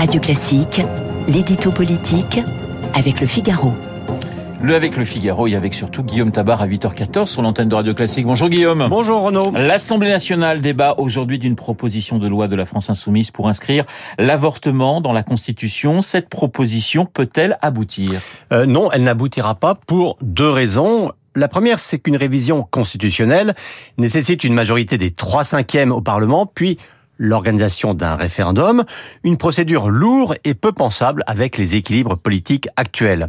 Radio Classique, l'édito politique avec le Figaro. Le avec le Figaro et avec surtout Guillaume Tabar à 8h14 sur l'antenne de Radio Classique. Bonjour Guillaume. Bonjour Renaud. L'Assemblée nationale débat aujourd'hui d'une proposition de loi de la France insoumise pour inscrire l'avortement dans la Constitution. Cette proposition peut-elle aboutir? Euh, Non, elle n'aboutira pas pour deux raisons. La première, c'est qu'une révision constitutionnelle nécessite une majorité des trois cinquièmes au Parlement, puis l'organisation d'un référendum, une procédure lourde et peu pensable avec les équilibres politiques actuels.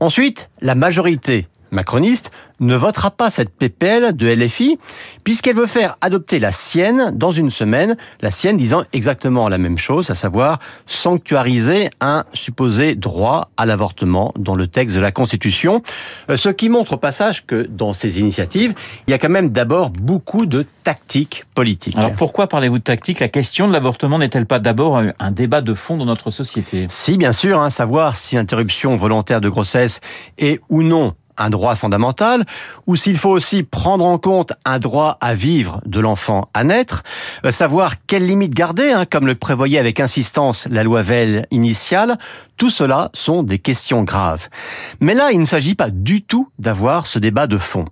Ensuite, la majorité macroniste ne votera pas cette PPL de LFI puisqu'elle veut faire adopter la sienne dans une semaine, la sienne disant exactement la même chose, à savoir sanctuariser un supposé droit à l'avortement dans le texte de la Constitution, euh, ce qui montre au passage que dans ces initiatives, il y a quand même d'abord beaucoup de tactique politique. Alors pourquoi parlez-vous de tactique La question de l'avortement n'est-elle pas d'abord un débat de fond dans notre société? Si, bien sûr, hein, savoir si interruption volontaire de grossesse est ou non un droit fondamental, ou s'il faut aussi prendre en compte un droit à vivre de l'enfant à naître, euh, savoir quelles limites garder, hein, comme le prévoyait avec insistance la loi Veil initiale, tout cela sont des questions graves. Mais là, il ne s'agit pas du tout d'avoir ce débat de fond.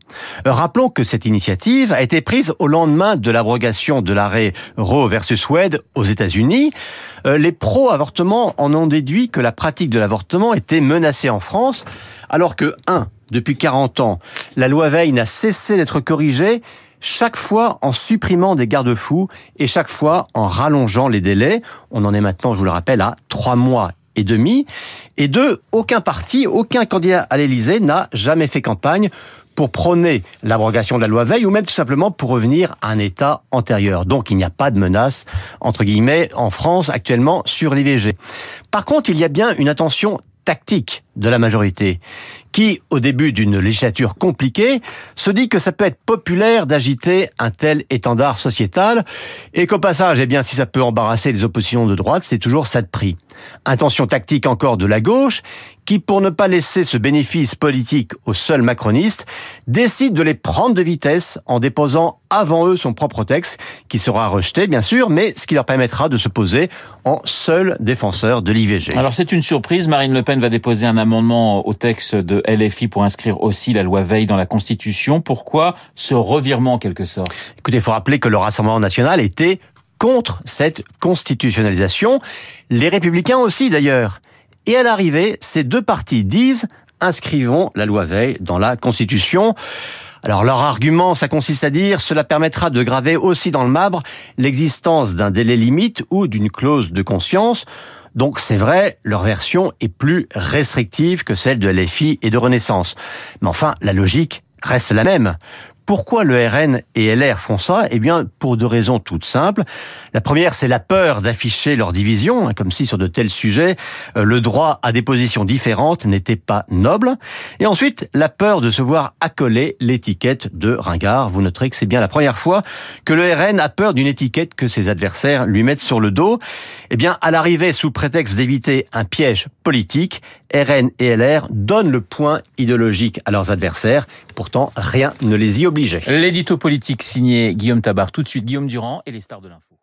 Euh, rappelons que cette initiative a été prise au lendemain de l'abrogation de l'arrêt Roe versus Wade aux États-Unis. Euh, les pro-avortement en ont déduit que la pratique de l'avortement était menacée en France, alors que, un, depuis 40 ans, la loi Veil n'a cessé d'être corrigée chaque fois en supprimant des garde-fous et chaque fois en rallongeant les délais. On en est maintenant, je vous le rappelle, à trois mois et demi. Et deux, aucun parti, aucun candidat à l'Élysée n'a jamais fait campagne pour prôner l'abrogation de la loi Veil ou même tout simplement pour revenir à un état antérieur. Donc il n'y a pas de menace, entre guillemets, en France actuellement sur l'IVG. Par contre, il y a bien une attention tactique de la majorité, qui, au début d'une législature compliquée, se dit que ça peut être populaire d'agiter un tel étendard sociétal, et qu'au passage, eh bien, si ça peut embarrasser les oppositions de droite, c'est toujours ça de prix. Intention tactique encore de la gauche, qui, pour ne pas laisser ce bénéfice politique aux seuls macronistes, décide de les prendre de vitesse en déposant avant eux son propre texte, qui sera rejeté, bien sûr, mais ce qui leur permettra de se poser en seul défenseur de l'IVG. Alors c'est une surprise, Marine Le Pen va déposer un amendement au texte de LFI pour inscrire aussi la loi Veil dans la Constitution. Pourquoi ce revirement en quelque sorte? Écoutez, il faut rappeler que le Rassemblement national était contre cette constitutionnalisation. Les républicains aussi d'ailleurs. Et à l'arrivée, ces deux partis disent inscrivons la loi Veil dans la Constitution. Alors leur argument, ça consiste à dire cela permettra de graver aussi dans le marbre l'existence d'un délai limite ou d'une clause de conscience. Donc c'est vrai, leur version est plus restrictive que celle de LFI et de Renaissance. Mais enfin, la logique reste la même. Pourquoi le RN et LR font ça? Eh bien, pour deux raisons toutes simples. La première, c'est la peur d'afficher leur division, hein, comme si sur de tels sujets, euh, le droit à des positions différentes n'était pas noble. Et ensuite, la peur de se voir accoler l'étiquette de ringard. Vous noterez que c'est bien la première fois que le RN a peur d'une étiquette que ses adversaires lui mettent sur le dos. Eh bien, à l'arrivée, sous prétexte d'éviter un piège politique, RN et LR donnent le point idéologique à leurs adversaires. Pourtant, rien ne les y oblige. L'édito politique signé Guillaume Tabar. Tout de suite, Guillaume Durand et les stars de l'info.